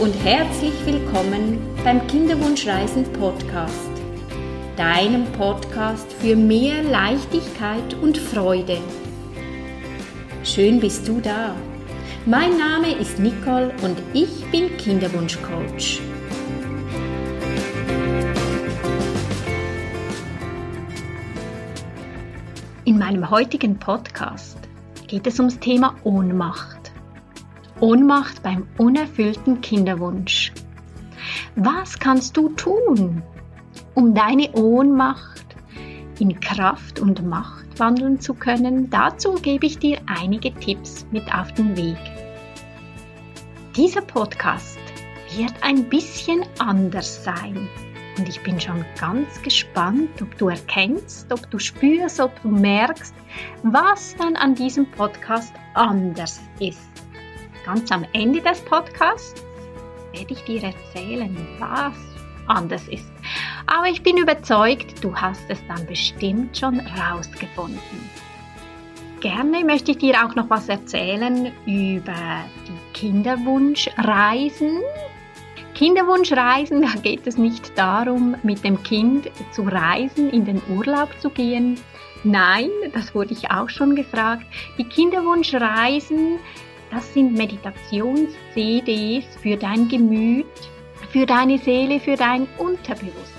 und herzlich willkommen beim Kinderwunschreisen Podcast, deinem Podcast für mehr Leichtigkeit und Freude. Schön bist du da. Mein Name ist Nicole und ich bin Kinderwunschcoach. In meinem heutigen Podcast geht es ums Thema Ohnmacht. Ohnmacht beim unerfüllten Kinderwunsch. Was kannst du tun, um deine Ohnmacht in Kraft und Macht wandeln zu können? Dazu gebe ich dir einige Tipps mit auf den Weg. Dieser Podcast wird ein bisschen anders sein. Und ich bin schon ganz gespannt, ob du erkennst, ob du spürst, ob du merkst, was dann an diesem Podcast anders ist. Ganz am Ende des Podcasts werde ich dir erzählen, was anders ist. Aber ich bin überzeugt, du hast es dann bestimmt schon rausgefunden. Gerne möchte ich dir auch noch was erzählen über die Kinderwunschreisen. Kinderwunschreisen, da geht es nicht darum, mit dem Kind zu reisen, in den Urlaub zu gehen. Nein, das wurde ich auch schon gefragt. Die Kinderwunschreisen das sind Meditations-CDs für dein Gemüt, für deine Seele, für dein Unterbewusstsein.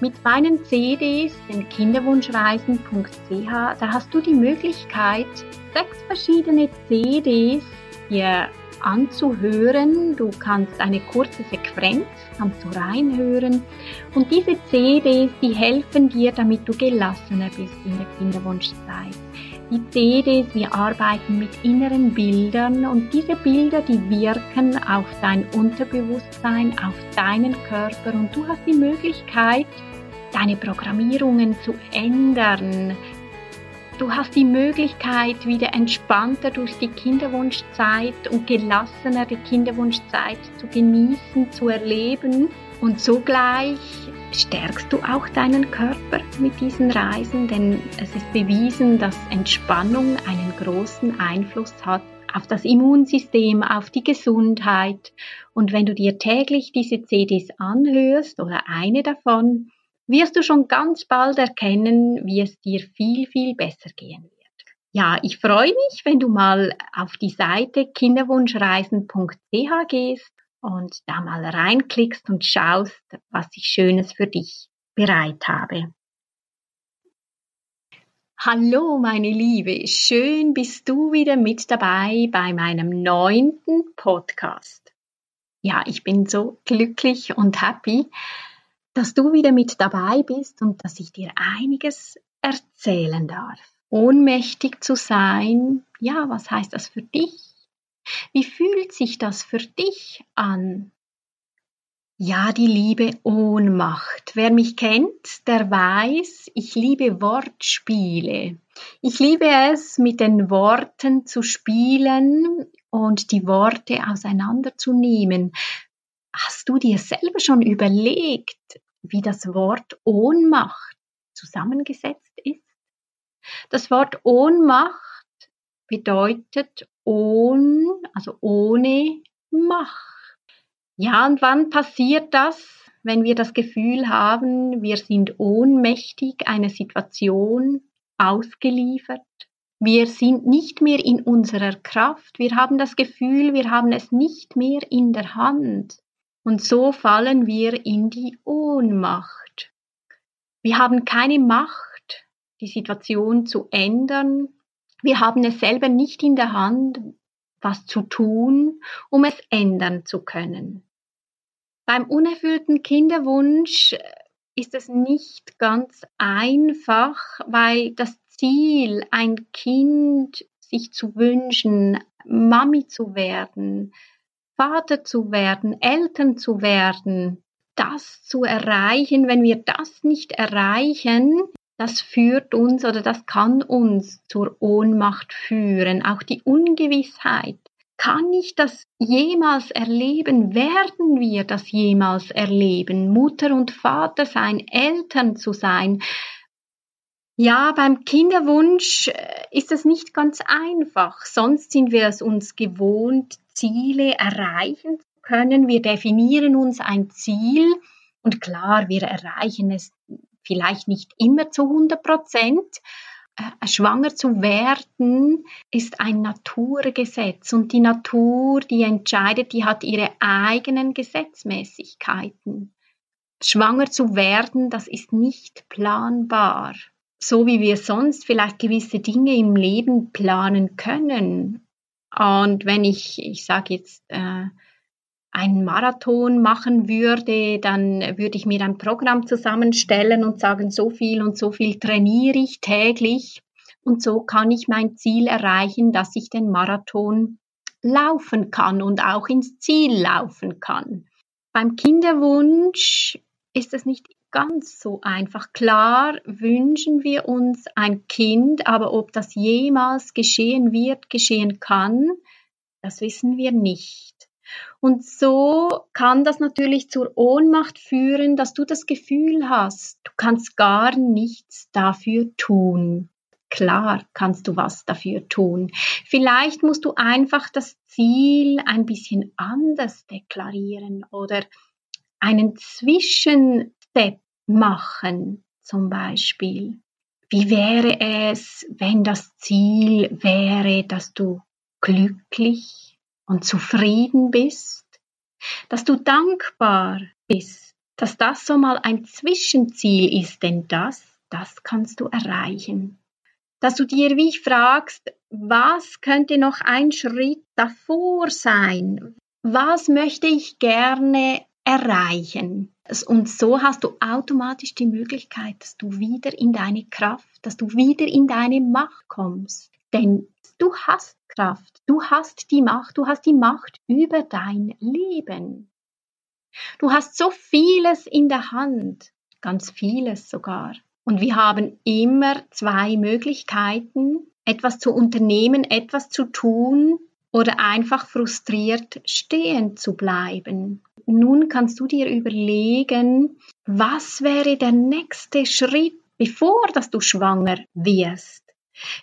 Mit meinen CDs, den Kinderwunschreisen.ch, da hast du die Möglichkeit, sechs verschiedene CDs hier anzuhören. Du kannst eine kurze Sequenz, kannst du reinhören. Und diese CDs, die helfen dir, damit du gelassener bist in der Kinderwunschzeit die CDs, wir arbeiten mit inneren Bildern und diese Bilder, die wirken auf dein Unterbewusstsein, auf deinen Körper und du hast die Möglichkeit, deine Programmierungen zu ändern. Du hast die Möglichkeit, wieder entspannter durch die Kinderwunschzeit und gelassener die Kinderwunschzeit zu genießen, zu erleben und sogleich stärkst du auch deinen Körper mit diesen Reisen, denn es ist bewiesen, dass Entspannung einen großen Einfluss hat auf das Immunsystem, auf die Gesundheit. Und wenn du dir täglich diese CDs anhörst oder eine davon, wirst du schon ganz bald erkennen, wie es dir viel, viel besser gehen wird. Ja, ich freue mich, wenn du mal auf die Seite kinderwunschreisen.ch gehst und da mal reinklickst und schaust, was ich Schönes für dich bereit habe. Hallo meine Liebe, schön bist du wieder mit dabei bei meinem neunten Podcast. Ja, ich bin so glücklich und happy, dass du wieder mit dabei bist und dass ich dir einiges erzählen darf. Ohnmächtig zu sein, ja, was heißt das für dich? Wie fühlt sich das für dich an? Ja, die liebe Ohnmacht. Wer mich kennt, der weiß, ich liebe Wortspiele. Ich liebe es, mit den Worten zu spielen und die Worte auseinanderzunehmen. Hast du dir selber schon überlegt, wie das Wort Ohnmacht zusammengesetzt ist? Das Wort Ohnmacht bedeutet ohn, also ohne Macht. Ja, und wann passiert das, wenn wir das Gefühl haben, wir sind ohnmächtig einer Situation ausgeliefert? Wir sind nicht mehr in unserer Kraft. Wir haben das Gefühl, wir haben es nicht mehr in der Hand. Und so fallen wir in die Ohnmacht. Wir haben keine Macht, die Situation zu ändern, wir haben es selber nicht in der Hand, was zu tun, um es ändern zu können. Beim unerfüllten Kinderwunsch äh, ist es nicht ganz einfach, weil das Ziel, ein Kind sich zu wünschen, Mami zu werden, Vater zu werden, Eltern zu werden, das zu erreichen, wenn wir das nicht erreichen, das führt uns oder das kann uns zur Ohnmacht führen. Auch die Ungewissheit. Kann ich das jemals erleben? Werden wir das jemals erleben? Mutter und Vater sein, Eltern zu sein? Ja, beim Kinderwunsch äh, ist es nicht ganz einfach. Sonst sind wir es uns gewohnt, Ziele erreichen zu können. Wir definieren uns ein Ziel und klar, wir erreichen es vielleicht nicht immer zu 100 Prozent. Äh, schwanger zu werden ist ein Naturgesetz und die Natur, die entscheidet, die hat ihre eigenen Gesetzmäßigkeiten. Schwanger zu werden, das ist nicht planbar. So wie wir sonst vielleicht gewisse Dinge im Leben planen können. Und wenn ich, ich sage jetzt, äh, einen Marathon machen würde, dann würde ich mir ein Programm zusammenstellen und sagen, so viel und so viel trainiere ich täglich und so kann ich mein Ziel erreichen, dass ich den Marathon laufen kann und auch ins Ziel laufen kann. Beim Kinderwunsch ist es nicht ganz so einfach. Klar wünschen wir uns ein Kind, aber ob das jemals geschehen wird, geschehen kann, das wissen wir nicht. Und so kann das natürlich zur Ohnmacht führen, dass du das Gefühl hast, du kannst gar nichts dafür tun. Klar kannst du was dafür tun. Vielleicht musst du einfach das Ziel ein bisschen anders deklarieren oder einen Zwischenstep machen, zum Beispiel. Wie wäre es, wenn das Ziel wäre, dass du glücklich und zufrieden bist, dass du dankbar bist, dass das so mal ein Zwischenziel ist, denn das, das kannst du erreichen. Dass du dir wie fragst, was könnte noch ein Schritt davor sein? Was möchte ich gerne erreichen? Und so hast du automatisch die Möglichkeit, dass du wieder in deine Kraft, dass du wieder in deine Macht kommst. Denn du hast Kraft, du hast die Macht, du hast die Macht über dein Leben. Du hast so vieles in der Hand, ganz vieles sogar. Und wir haben immer zwei Möglichkeiten, etwas zu unternehmen, etwas zu tun oder einfach frustriert stehen zu bleiben. Nun kannst du dir überlegen, was wäre der nächste Schritt, bevor dass du schwanger wirst.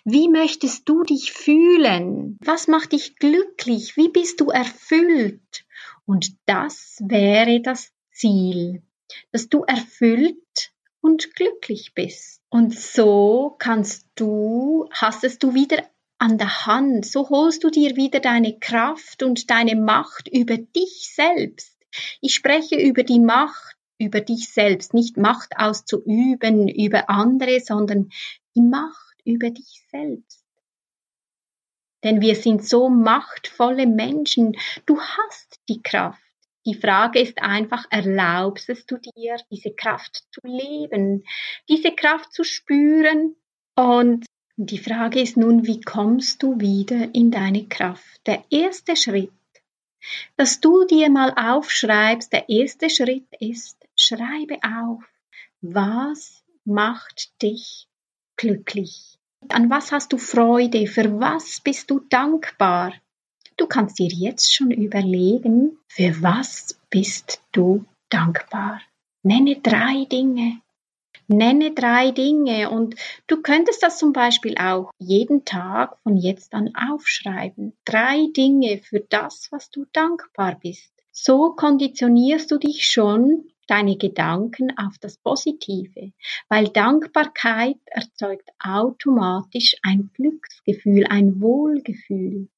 Wie möchtest du dich fühlen? Was macht dich glücklich? Wie bist du erfüllt? Und das wäre das Ziel, dass du erfüllt und glücklich bist. Und so kannst du, hast es du wieder an der Hand, so holst du dir wieder deine Kraft und deine Macht über dich selbst. Ich spreche über die Macht, über dich selbst, nicht Macht auszuüben über andere, sondern die Macht über dich selbst. Denn wir sind so machtvolle Menschen. Du hast die Kraft. Die Frage ist einfach, erlaubst es du dir, diese Kraft zu leben, diese Kraft zu spüren? Und die Frage ist nun, wie kommst du wieder in deine Kraft? Der erste Schritt, dass du dir mal aufschreibst, der erste Schritt ist, schreibe auf, was macht dich glücklich? An was hast du Freude? Für was bist du dankbar? Du kannst dir jetzt schon überlegen, für was bist du dankbar? Nenne drei Dinge. Nenne drei Dinge und du könntest das zum Beispiel auch jeden Tag von jetzt an aufschreiben. Drei Dinge für das, was du dankbar bist. So konditionierst du dich schon deine Gedanken auf das Positive, weil Dankbarkeit erzeugt automatisch ein Glücksgefühl, ein Wohlgefühl.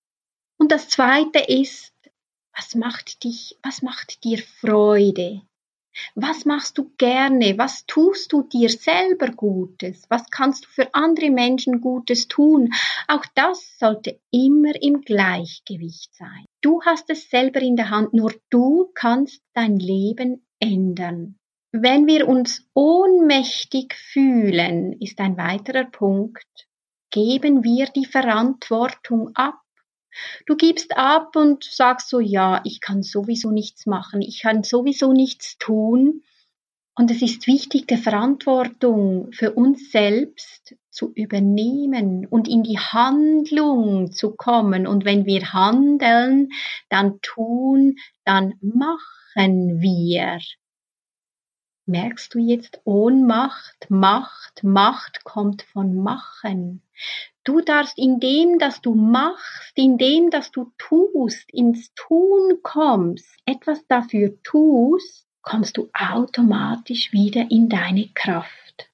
Und das zweite ist, was macht dich, was macht dir Freude? Was machst du gerne? Was tust du dir selber Gutes? Was kannst du für andere Menschen Gutes tun? Auch das sollte immer im Gleichgewicht sein. Du hast es selber in der Hand, nur du kannst dein Leben ändern. Wenn wir uns ohnmächtig fühlen, ist ein weiterer Punkt, geben wir die Verantwortung ab. Du gibst ab und sagst so, ja, ich kann sowieso nichts machen, ich kann sowieso nichts tun. Und es ist wichtig, die Verantwortung für uns selbst zu übernehmen und in die Handlung zu kommen. Und wenn wir handeln, dann tun, dann machen wir? Merkst du jetzt Ohnmacht, Macht, Macht kommt von machen. Du darfst in dem, dass du machst, in dem, dass du tust, ins Tun kommst, etwas dafür tust, kommst du automatisch wieder in deine Kraft.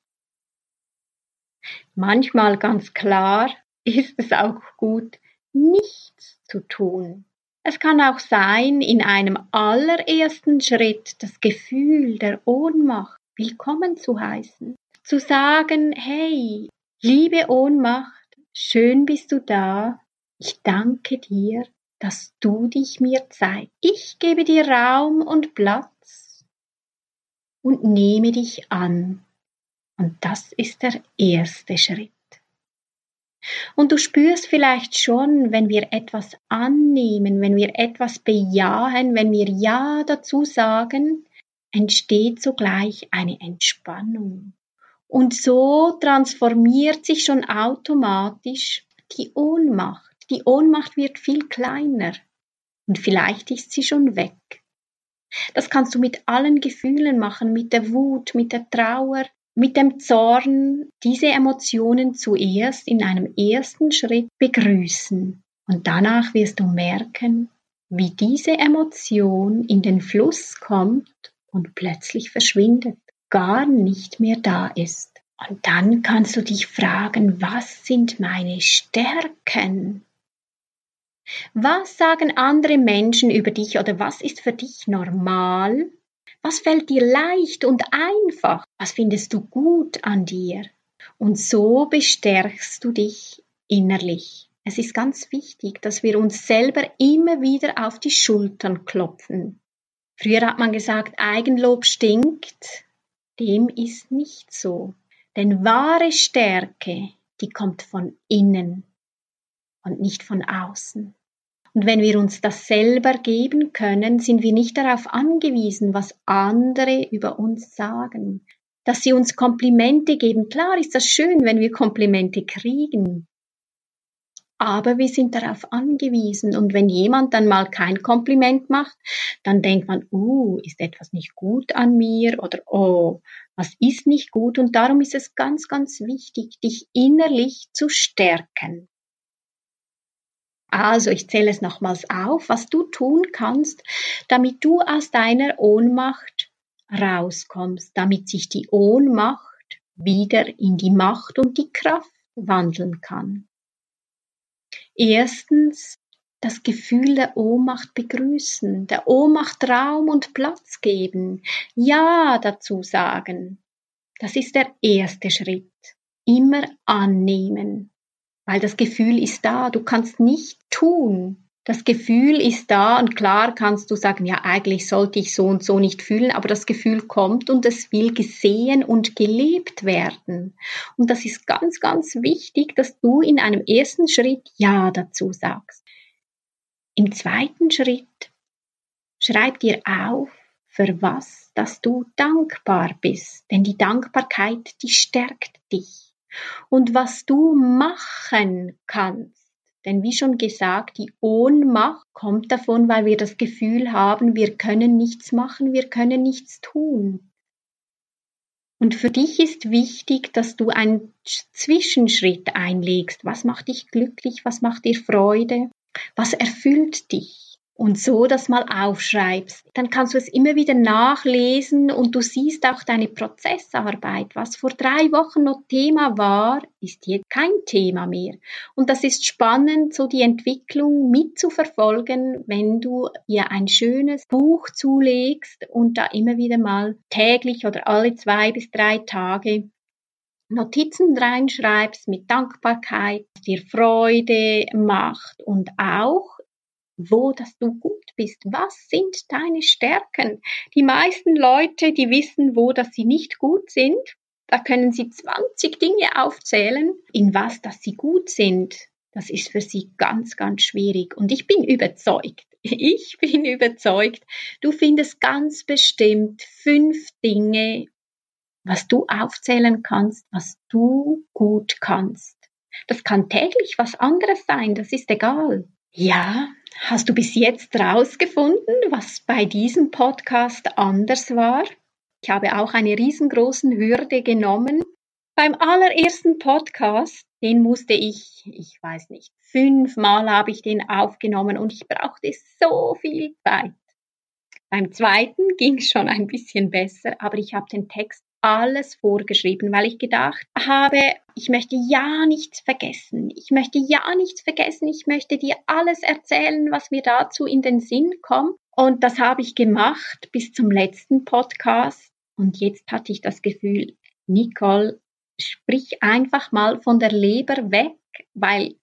Manchmal ganz klar ist es auch gut, nichts zu tun. Es kann auch sein, in einem allerersten Schritt das Gefühl der Ohnmacht willkommen zu heißen. Zu sagen, hey, liebe Ohnmacht, schön bist du da. Ich danke dir, dass du dich mir zeigst. Ich gebe dir Raum und Platz und nehme dich an. Und das ist der erste Schritt. Und du spürst vielleicht schon, wenn wir etwas annehmen, wenn wir etwas bejahen, wenn wir Ja dazu sagen, entsteht sogleich eine Entspannung. Und so transformiert sich schon automatisch die Ohnmacht. Die Ohnmacht wird viel kleiner und vielleicht ist sie schon weg. Das kannst du mit allen Gefühlen machen, mit der Wut, mit der Trauer, mit dem Zorn diese Emotionen zuerst in einem ersten Schritt begrüßen. Und danach wirst du merken, wie diese Emotion in den Fluss kommt und plötzlich verschwindet, gar nicht mehr da ist. Und dann kannst du dich fragen, was sind meine Stärken? Was sagen andere Menschen über dich oder was ist für dich normal was fällt dir leicht und einfach? Was findest du gut an dir? Und so bestärkst du dich innerlich. Es ist ganz wichtig, dass wir uns selber immer wieder auf die Schultern klopfen. Früher hat man gesagt, Eigenlob stinkt. Dem ist nicht so. Denn wahre Stärke, die kommt von innen und nicht von außen. Und wenn wir uns das selber geben können, sind wir nicht darauf angewiesen, was andere über uns sagen. Dass sie uns Komplimente geben. Klar ist das schön, wenn wir Komplimente kriegen. Aber wir sind darauf angewiesen. Und wenn jemand dann mal kein Kompliment macht, dann denkt man, uh, ist etwas nicht gut an mir oder oh, was ist nicht gut? Und darum ist es ganz, ganz wichtig, dich innerlich zu stärken. Also, ich zähle es nochmals auf, was du tun kannst, damit du aus deiner Ohnmacht rauskommst, damit sich die Ohnmacht wieder in die Macht und die Kraft wandeln kann. Erstens das Gefühl der Ohnmacht begrüßen, der Ohnmacht Raum und Platz geben, Ja dazu sagen. Das ist der erste Schritt. Immer annehmen weil das Gefühl ist da, du kannst nicht tun. Das Gefühl ist da und klar kannst du sagen, ja, eigentlich sollte ich so und so nicht fühlen, aber das Gefühl kommt und es will gesehen und gelebt werden. Und das ist ganz, ganz wichtig, dass du in einem ersten Schritt Ja dazu sagst. Im zweiten Schritt schreib dir auf, für was, dass du dankbar bist, denn die Dankbarkeit, die stärkt dich und was du machen kannst. Denn wie schon gesagt, die Ohnmacht kommt davon, weil wir das Gefühl haben, wir können nichts machen, wir können nichts tun. Und für dich ist wichtig, dass du einen Zwischenschritt einlegst. Was macht dich glücklich? Was macht dir Freude? Was erfüllt dich? Und so das mal aufschreibst, dann kannst du es immer wieder nachlesen und du siehst auch deine Prozessarbeit. Was vor drei Wochen noch Thema war, ist jetzt kein Thema mehr. Und das ist spannend, so die Entwicklung mitzuverfolgen, wenn du dir ein schönes Buch zulegst und da immer wieder mal täglich oder alle zwei bis drei Tage Notizen reinschreibst mit Dankbarkeit, dir Freude macht und auch wo dass du gut bist. Was sind deine Stärken? Die meisten Leute, die wissen, wo dass sie nicht gut sind, da können sie 20 Dinge aufzählen, in was dass sie gut sind. Das ist für sie ganz, ganz schwierig. Und ich bin überzeugt, ich bin überzeugt, du findest ganz bestimmt fünf Dinge, was du aufzählen kannst, was du gut kannst. Das kann täglich was anderes sein, das ist egal. Ja, Hast du bis jetzt rausgefunden, was bei diesem Podcast anders war? Ich habe auch eine riesengroße Hürde genommen Beim allerersten Podcast, den musste ich, ich weiß nicht, fünfmal habe ich den aufgenommen und ich brauchte so viel Zeit. Beim zweiten ging es schon ein bisschen besser, aber ich habe den Text alles vorgeschrieben, weil ich gedacht habe, ich möchte ja nichts vergessen. Ich möchte ja nichts vergessen. Ich möchte dir alles erzählen, was mir dazu in den Sinn kommt. Und das habe ich gemacht bis zum letzten Podcast. Und jetzt hatte ich das Gefühl, Nicole, sprich einfach mal von der Leber weg, weil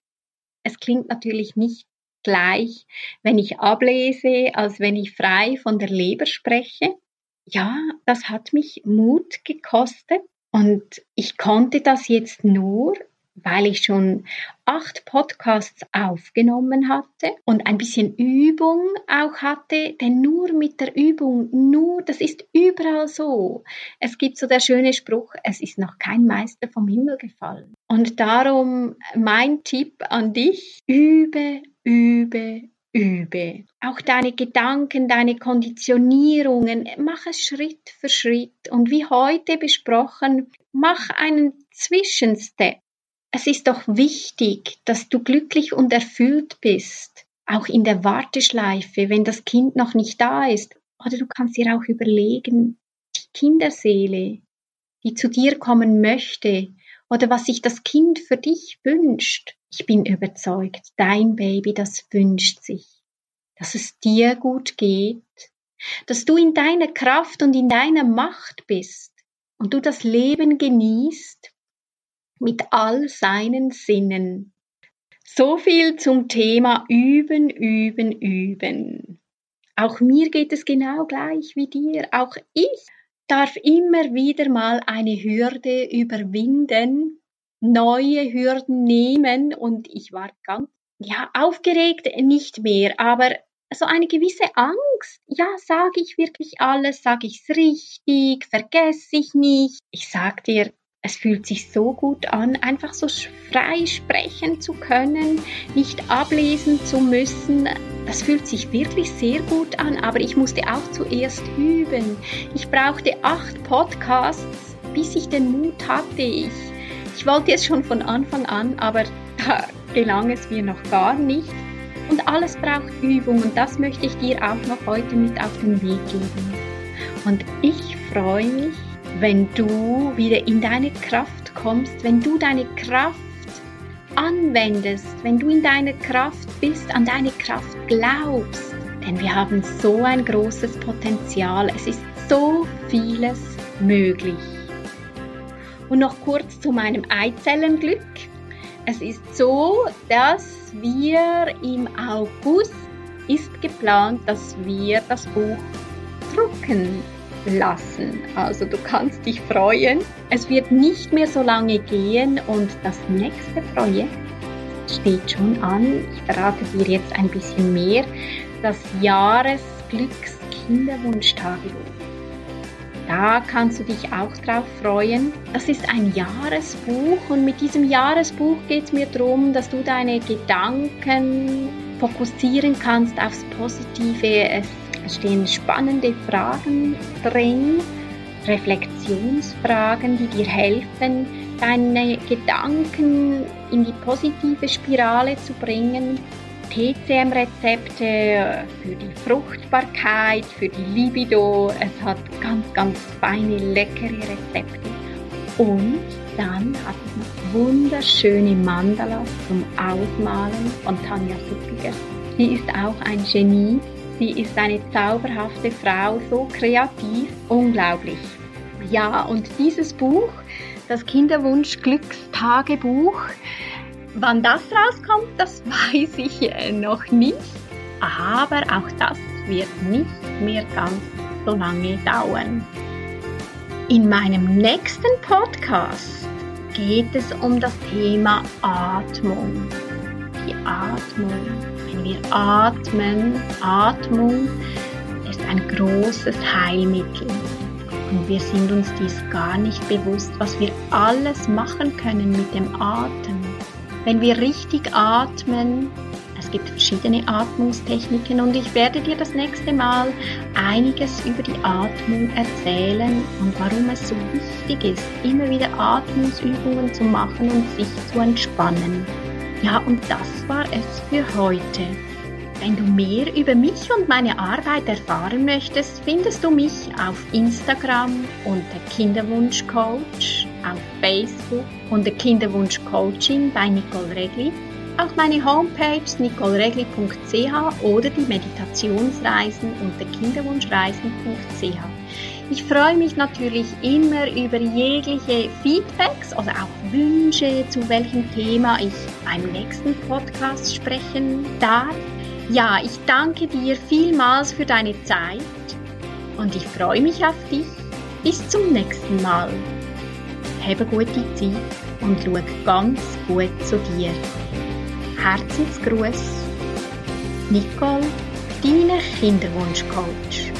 es klingt natürlich nicht gleich, wenn ich ablese, als wenn ich frei von der Leber spreche ja, das hat mich Mut gekostet und ich konnte das jetzt nur, weil ich schon acht Podcasts aufgenommen hatte und ein bisschen Übung auch hatte, denn nur mit der Übung, nur, das ist überall so. Es gibt so der schöne Spruch, es ist noch kein Meister vom Himmel gefallen. Und darum mein Tipp an dich, übe, übe, übe. Auch deine Gedanken, deine Konditionierungen, mach es Schritt für Schritt. Und wie heute besprochen, mach einen Zwischenstep. Es ist doch wichtig, dass du glücklich und erfüllt bist, auch in der Warteschleife, wenn das Kind noch nicht da ist. Oder du kannst dir auch überlegen, die Kinderseele, die zu dir kommen möchte, oder was sich das Kind für dich wünscht. Ich bin überzeugt, dein Baby, das wünscht sich, dass es dir gut geht, dass du in deiner Kraft und in deiner Macht bist und du das Leben genießt mit all seinen Sinnen. So viel zum Thema Üben, Üben, Üben. Auch mir geht es genau gleich wie dir. Auch ich darf immer wieder mal eine Hürde überwinden, neue Hürden nehmen und ich war ganz, ja, aufgeregt nicht mehr, aber so eine gewisse Angst. Ja, sage ich wirklich alles? Sage ich es richtig? Vergesse ich nicht? Ich sag dir, es fühlt sich so gut an, einfach so frei sprechen zu können, nicht ablesen zu müssen. Das fühlt sich wirklich sehr gut an, aber ich musste auch zuerst üben. Ich brauchte acht Podcasts, bis ich den Mut hatte. Ich, ich wollte es schon von Anfang an, aber da gelang es mir noch gar nicht. Und alles braucht Übung und das möchte ich dir auch noch heute mit auf den Weg geben. Und ich freue mich, wenn du wieder in deine Kraft kommst, wenn du deine Kraft anwendest, wenn du in deiner Kraft bist, an deine Kraft glaubst. Denn wir haben so ein großes Potenzial. Es ist so vieles möglich. Und noch kurz zu meinem Eizellenglück. Es ist so, dass wir im August ist geplant, dass wir das Buch drucken lassen. Also du kannst dich freuen. Es wird nicht mehr so lange gehen und das nächste Projekt steht schon an. Ich verrate dir jetzt ein bisschen mehr. Das Jahresglückskinderwunschtagebuch. Da kannst du dich auch drauf freuen. Das ist ein Jahresbuch und mit diesem Jahresbuch geht es mir darum, dass du deine Gedanken fokussieren kannst aufs Positive. Es stehen spannende Fragen drin, Reflexionsfragen, die dir helfen, deine Gedanken in die positive Spirale zu bringen. TCM-Rezepte für die Fruchtbarkeit, für die Libido. Es hat ganz, ganz feine, leckere Rezepte. Und dann hat es noch wunderschöne Mandalas zum Ausmalen von Tanja Suppiger. Sie ist auch ein Genie Sie ist eine zauberhafte Frau, so kreativ, unglaublich. Ja, und dieses Buch, das Kinderwunsch Glückstagebuch, wann das rauskommt, das weiß ich äh, noch nicht. Aber auch das wird nicht mehr ganz so lange dauern. In meinem nächsten Podcast geht es um das Thema Atmung. Die Atmung wenn wir atmen, Atmung ist ein großes Heilmittel. Und wir sind uns dies gar nicht bewusst, was wir alles machen können mit dem Atem. Wenn wir richtig atmen, es gibt verschiedene Atmungstechniken und ich werde dir das nächste Mal einiges über die Atmung erzählen und warum es so wichtig ist, immer wieder Atmungsübungen zu machen und sich zu entspannen. Ja, und das war es für heute. Wenn du mehr über mich und meine Arbeit erfahren möchtest, findest du mich auf Instagram unter Kinderwunschcoach, auf Facebook unter Kinderwunschcoaching bei Nicole Regli, auf meine Homepage nicoleregli.ch oder die Meditationsreisen unter kinderwunschreisen.ch. Ich freue mich natürlich immer über jegliche Feedbacks oder auch Wünsche, zu welchem Thema ich beim nächsten Podcast sprechen darf. Ja, ich danke dir vielmals für deine Zeit und ich freue mich auf dich. Bis zum nächsten Mal. Habe gute Zeit und schau ganz gut zu dir. Herzensgruß, Nicole, deine Kinderwunschcoach.